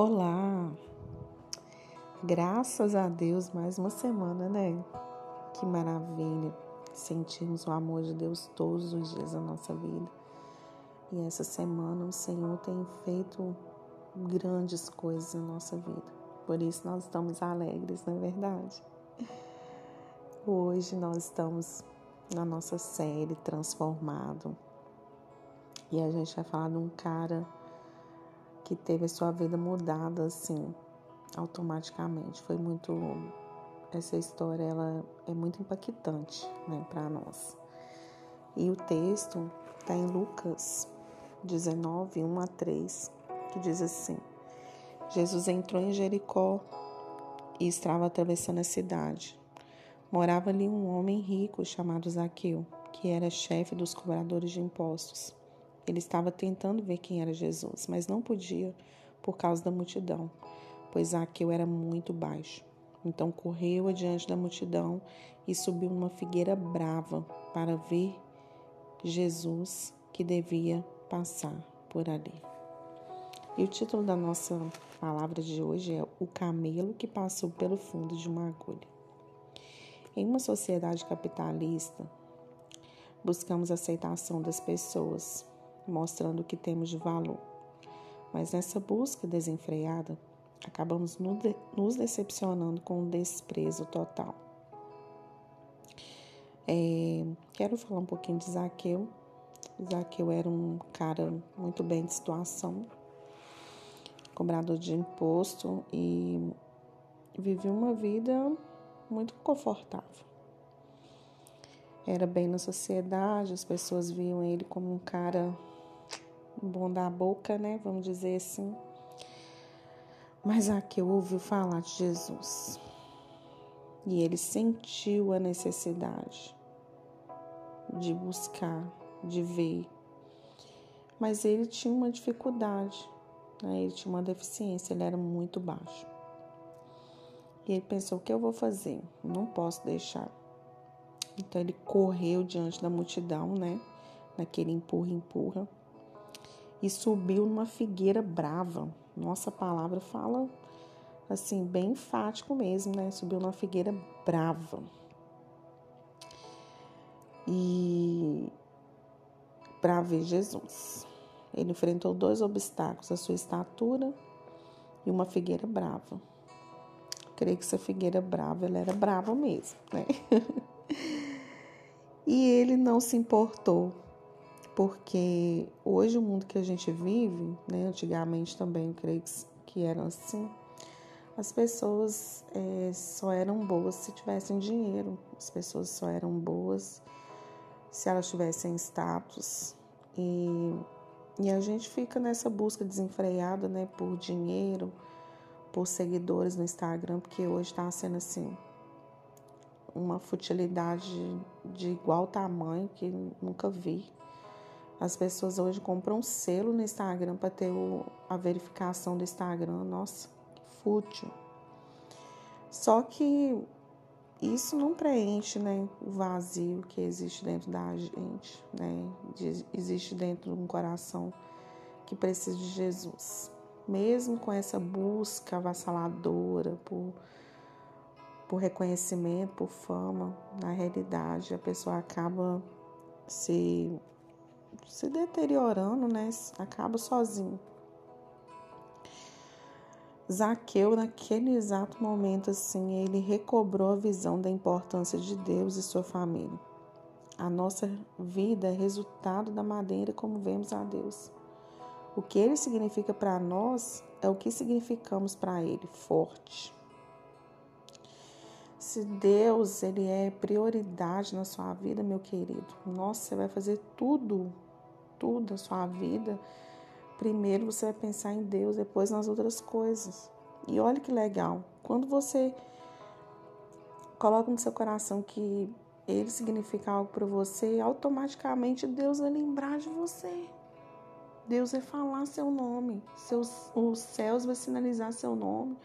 Olá! Graças a Deus, mais uma semana, né? Que maravilha sentirmos o amor de Deus todos os dias da nossa vida. E essa semana o Senhor tem feito grandes coisas na nossa vida. Por isso nós estamos alegres, não é verdade? Hoje nós estamos na nossa série Transformado. E a gente vai falar de um cara que teve a sua vida mudada assim, automaticamente. Foi muito essa história ela é muito impactante, né, para nós. E o texto está em Lucas 19, 1 a 3, que diz assim: Jesus entrou em Jericó e estava atravessando a cidade. Morava ali um homem rico chamado Zaqueu, que era chefe dos cobradores de impostos. Ele estava tentando ver quem era Jesus, mas não podia por causa da multidão, pois Zaqueu era muito baixo. Então correu adiante da multidão e subiu numa figueira brava para ver Jesus que devia passar por ali. E o título da nossa palavra de hoje é O Camelo que Passou pelo Fundo de uma Agulha. Em uma sociedade capitalista, buscamos aceitação das pessoas, mostrando o que temos de valor. Mas nessa busca desenfreada, acabamos nos decepcionando com um desprezo total. É, quero falar um pouquinho de Zaqueu. Zaqueu era um cara muito bem de situação, cobrador de imposto e vivia uma vida muito confortável era bem na sociedade, as pessoas viam ele como um cara bom da boca, né? Vamos dizer assim. Mas aqui eu ouvi falar de Jesus. E ele sentiu a necessidade de buscar, de ver. Mas ele tinha uma dificuldade, né? ele tinha uma deficiência, ele era muito baixo. E ele pensou: o que eu vou fazer? Não posso deixar. Então ele correu diante da multidão, né? Naquele empurra-empurra e subiu numa figueira brava. Nossa palavra fala assim, bem enfático mesmo, né? Subiu numa figueira brava. E para ver Jesus. Ele enfrentou dois obstáculos: a sua estatura e uma figueira brava. Creio que essa figueira brava, ela era brava mesmo, né? e ele não se importou porque hoje o mundo que a gente vive, né, antigamente também creio que era assim, as pessoas é, só eram boas se tivessem dinheiro, as pessoas só eram boas se elas tivessem status e, e a gente fica nessa busca desenfreada, né, por dinheiro, por seguidores no Instagram, porque hoje está sendo assim uma futilidade de igual tamanho que nunca vi. As pessoas hoje compram um selo no Instagram para ter o, a verificação do Instagram. Nossa, que fútil. Só que isso não preenche né, o vazio que existe dentro da gente, né? De, existe dentro de um coração que precisa de Jesus. Mesmo com essa busca avassaladora por, por reconhecimento, por fama, na realidade a pessoa acaba se se deteriorando, né? Acaba sozinho. Zaqueu, naquele exato momento, assim, ele recobrou a visão da importância de Deus e sua família. A nossa vida é resultado da maneira como vemos a Deus. O que ele significa para nós é o que significamos para ele, forte. Se Deus ele é prioridade na sua vida, meu querido, nossa, você vai fazer tudo tudo da sua vida, primeiro você vai pensar em Deus, depois nas outras coisas. E olha que legal, quando você coloca no seu coração que ele significa algo para você, automaticamente Deus vai lembrar de você. Deus vai falar seu nome, seus, os céus vai sinalizar seu nome.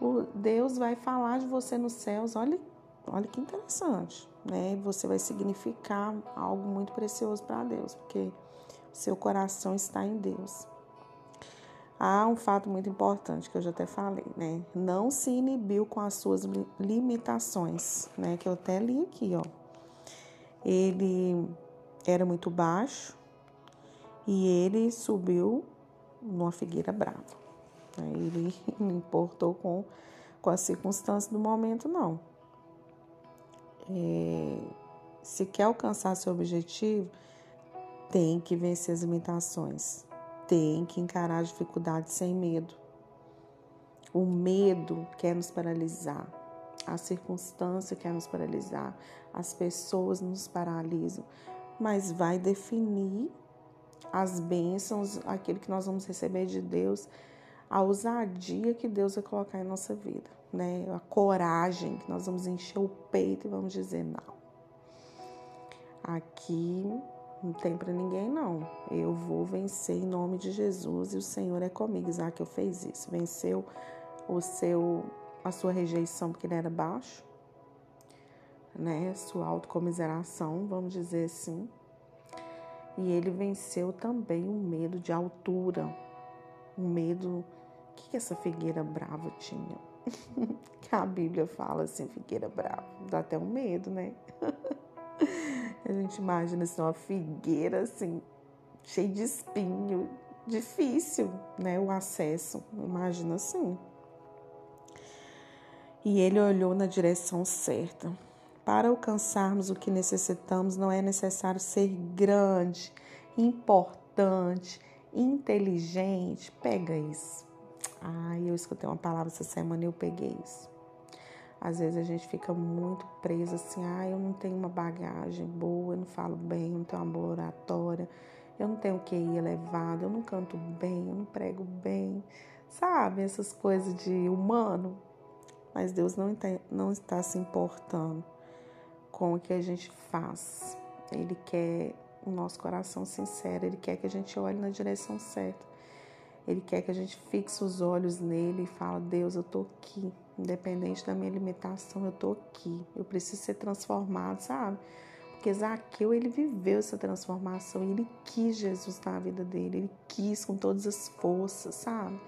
O Deus vai falar de você nos céus. Olha, olha que interessante né? Você vai significar algo muito precioso para Deus, porque seu coração está em Deus. há um fato muito importante que eu já até falei, né? Não se inibiu com as suas limitações, né? Que eu até li aqui, ó. Ele era muito baixo e ele subiu numa figueira brava. Né? Ele não importou com, com as circunstâncias do momento, não. É, se quer alcançar seu objetivo, tem que vencer as limitações, tem que encarar a dificuldade sem medo. O medo quer nos paralisar, a circunstância quer nos paralisar, as pessoas nos paralisam, mas vai definir as bênçãos, aquilo que nós vamos receber de Deus, a ousadia que Deus vai colocar em nossa vida, né? A coragem que nós vamos encher o peito e vamos dizer não. Aqui não tem para ninguém, não. Eu vou vencer em nome de Jesus e o Senhor é comigo. Isaac fez isso. Venceu o seu, a sua rejeição porque ele era baixo, né? Sua autocomiseração, vamos dizer assim. E ele venceu também o medo de altura, medo. O que, que essa figueira brava tinha? que a Bíblia fala assim, figueira brava. Dá até um medo, né? A gente imagina assim, uma figueira assim, cheia de espinho, difícil, né? O acesso, imagina assim. E ele olhou na direção certa. Para alcançarmos o que necessitamos, não é necessário ser grande, importante, inteligente. Pega isso. Ai, eu escutei uma palavra essa semana e eu peguei isso. Às vezes a gente fica muito preso assim, ah, eu não tenho uma bagagem boa, eu não falo bem, eu não tenho uma boa oratória, eu não tenho QI elevado, eu não canto bem, eu não prego bem, sabe? Essas coisas de humano. Mas Deus não, não está se importando com o que a gente faz. Ele quer o nosso coração sincero, ele quer que a gente olhe na direção certa. Ele quer que a gente fixe os olhos nele e fale: Deus, eu tô aqui, independente da minha limitação, eu tô aqui. Eu preciso ser transformado, sabe? Porque Zaqueu, ele viveu essa transformação, ele quis Jesus na vida dele, ele quis com todas as forças, sabe?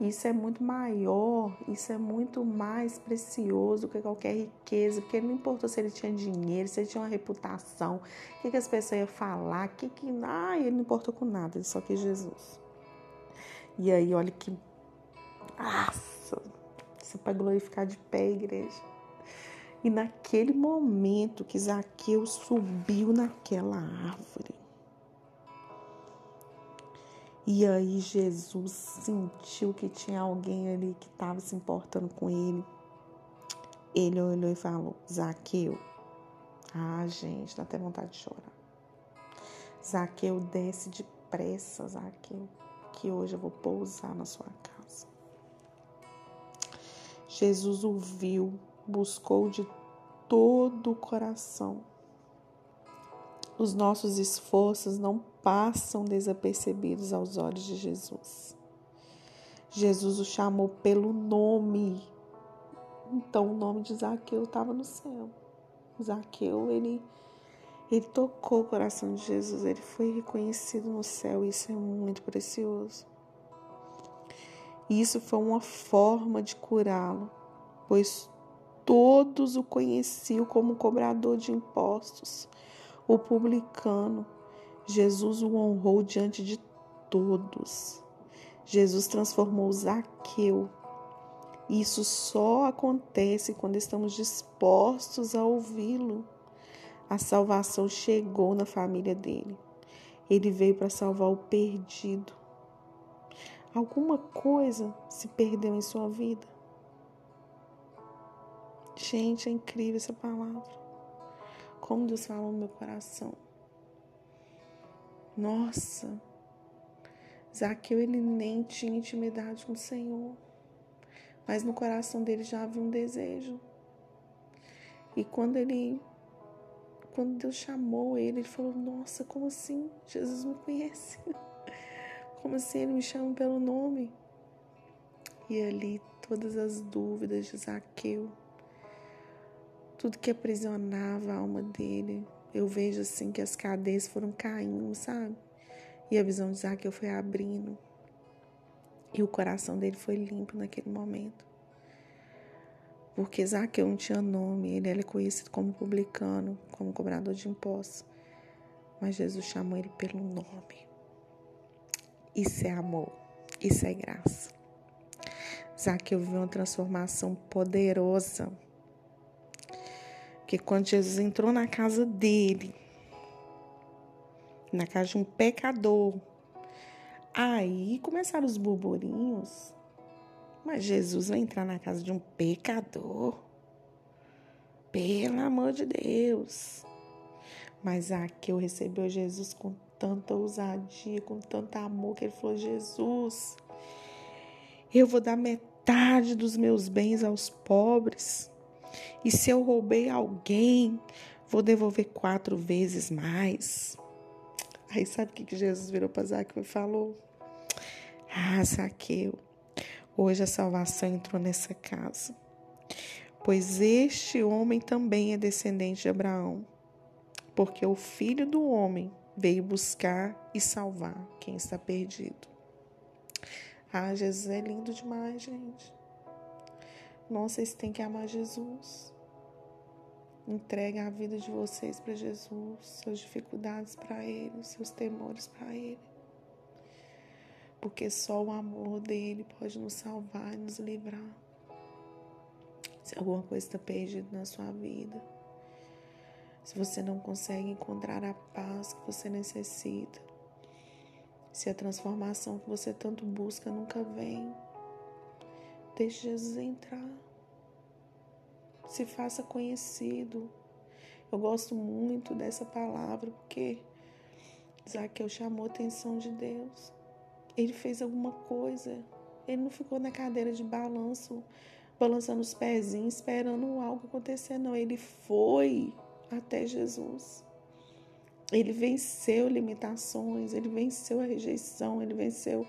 Isso é muito maior, isso é muito mais precioso que qualquer riqueza, porque não importou se ele tinha dinheiro, se ele tinha uma reputação, o que, que as pessoas iam falar, que que. Ah, ele não importou com nada, ele só quis Jesus. E aí, olha que. Nossa! Isso é para glorificar de pé, igreja. E naquele momento que Zaqueu subiu naquela árvore, e aí Jesus sentiu que tinha alguém ali que estava se importando com ele. Ele olhou e falou: Zaqueu. Ah, gente, dá até vontade de chorar. Zaqueu desce depressa, Zaqueu que hoje eu vou pousar na sua casa. Jesus o viu, buscou de todo o coração. Os nossos esforços não passam desapercebidos aos olhos de Jesus. Jesus o chamou pelo nome. Então o nome de Zaqueu estava no céu. Zaqueu, ele ele tocou o coração de Jesus, ele foi reconhecido no céu, isso é muito precioso. Isso foi uma forma de curá-lo, pois todos o conheciam como cobrador de impostos, o publicano. Jesus o honrou diante de todos. Jesus transformou Zaqueu. Isso só acontece quando estamos dispostos a ouvi-lo a salvação chegou na família dele. Ele veio para salvar o perdido. Alguma coisa se perdeu em sua vida? Gente, é incrível essa palavra. Como Deus falou no meu coração. Nossa, Zaqueu ele nem tinha intimidade com o Senhor, mas no coração dele já havia um desejo. E quando ele quando Deus chamou ele, ele falou: Nossa, como assim? Jesus me conhece. Como assim ele me chama pelo nome? E ali todas as dúvidas de Zaqueu, tudo que aprisionava a alma dele, eu vejo assim que as cadeias foram caindo, sabe? E a visão de Zaqueu foi abrindo. E o coração dele foi limpo naquele momento. Porque Zaqueu não tinha nome, ele era conhecido como publicano, como cobrador de impostos. Mas Jesus chamou ele pelo nome. Isso é amor, isso é graça. Zaqueu viu uma transformação poderosa. Porque quando Jesus entrou na casa dele, na casa de um pecador, aí começaram os burburinhos. Mas Jesus vai entrar na casa de um pecador. Pelo amor de Deus. Mas Zaqueu recebeu Jesus com tanta ousadia, com tanto amor, que ele falou: Jesus, eu vou dar metade dos meus bens aos pobres. E se eu roubei alguém, vou devolver quatro vezes mais. Aí sabe o que Jesus virou para Zaqueu e falou? Ah, Zaqueu, hoje a salvação entrou nessa casa. Pois este homem também é descendente de Abraão porque o Filho do Homem veio buscar e salvar quem está perdido. Ah, Jesus é lindo demais, gente. Vocês têm que amar Jesus. Entreguem a vida de vocês para Jesus, suas dificuldades para Ele, seus temores para Ele. Porque só o amor dele pode nos salvar e nos livrar. Se alguma coisa está perdida na sua vida, se você não consegue encontrar a paz que você necessita, se a transformação que você tanto busca nunca vem, deixe Jesus entrar. Se faça conhecido. Eu gosto muito dessa palavra porque Zaqueu chamou a atenção de Deus. Ele fez alguma coisa. Ele não ficou na cadeira de balanço, balançando os pezinhos, esperando algo acontecer, não. Ele foi até Jesus. Ele venceu limitações, ele venceu a rejeição, ele venceu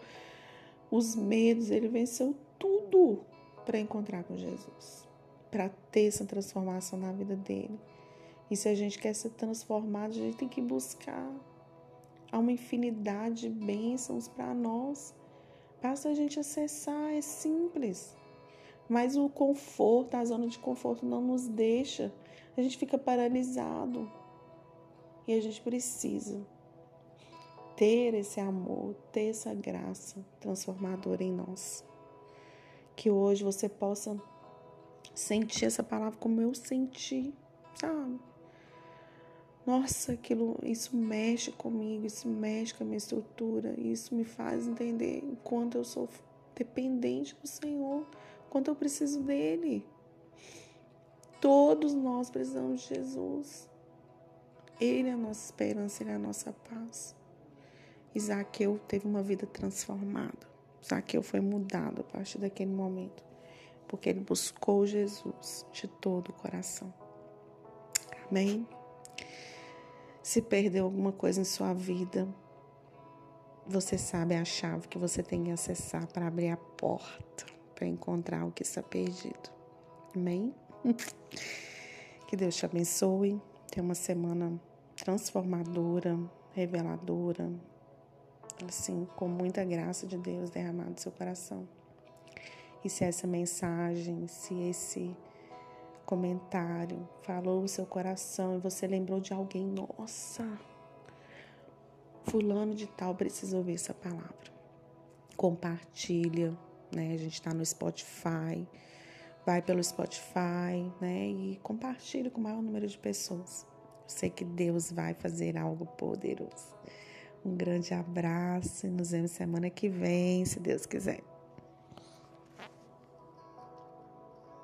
os medos, ele venceu tudo para encontrar com Jesus, para ter essa transformação na vida dele. E se a gente quer ser transformado, a gente tem que buscar. Há uma infinidade de bênçãos para nós. Basta a gente acessar, é simples. Mas o conforto, a zona de conforto não nos deixa a gente fica paralisado. E a gente precisa ter esse amor, ter essa graça transformadora em nós. Que hoje você possa sentir essa palavra como eu senti, sabe? Nossa, aquilo, isso mexe comigo, isso mexe com a minha estrutura, isso me faz entender o quanto eu sou dependente do Senhor, quanto eu preciso dele. Todos nós precisamos de Jesus. Ele é a nossa esperança, ele é a nossa paz. Isaqueu teve uma vida transformada. Isaqueu foi mudado a partir daquele momento, porque ele buscou Jesus de todo o coração. Amém? Se perdeu alguma coisa em sua vida, você sabe a chave que você tem que acessar para abrir a porta, para encontrar o que está perdido. Amém? Que Deus te abençoe. Tenha uma semana transformadora, reveladora, assim, com muita graça de Deus derramada no seu coração. E se essa mensagem, se esse comentário falou o seu coração e você lembrou de alguém, nossa, fulano de tal precisa ouvir essa palavra. Compartilha, né? A gente está no Spotify vai pelo Spotify, né? E compartilhe com o maior número de pessoas. Eu sei que Deus vai fazer algo poderoso. Um grande abraço e nos vemos semana que vem, se Deus quiser.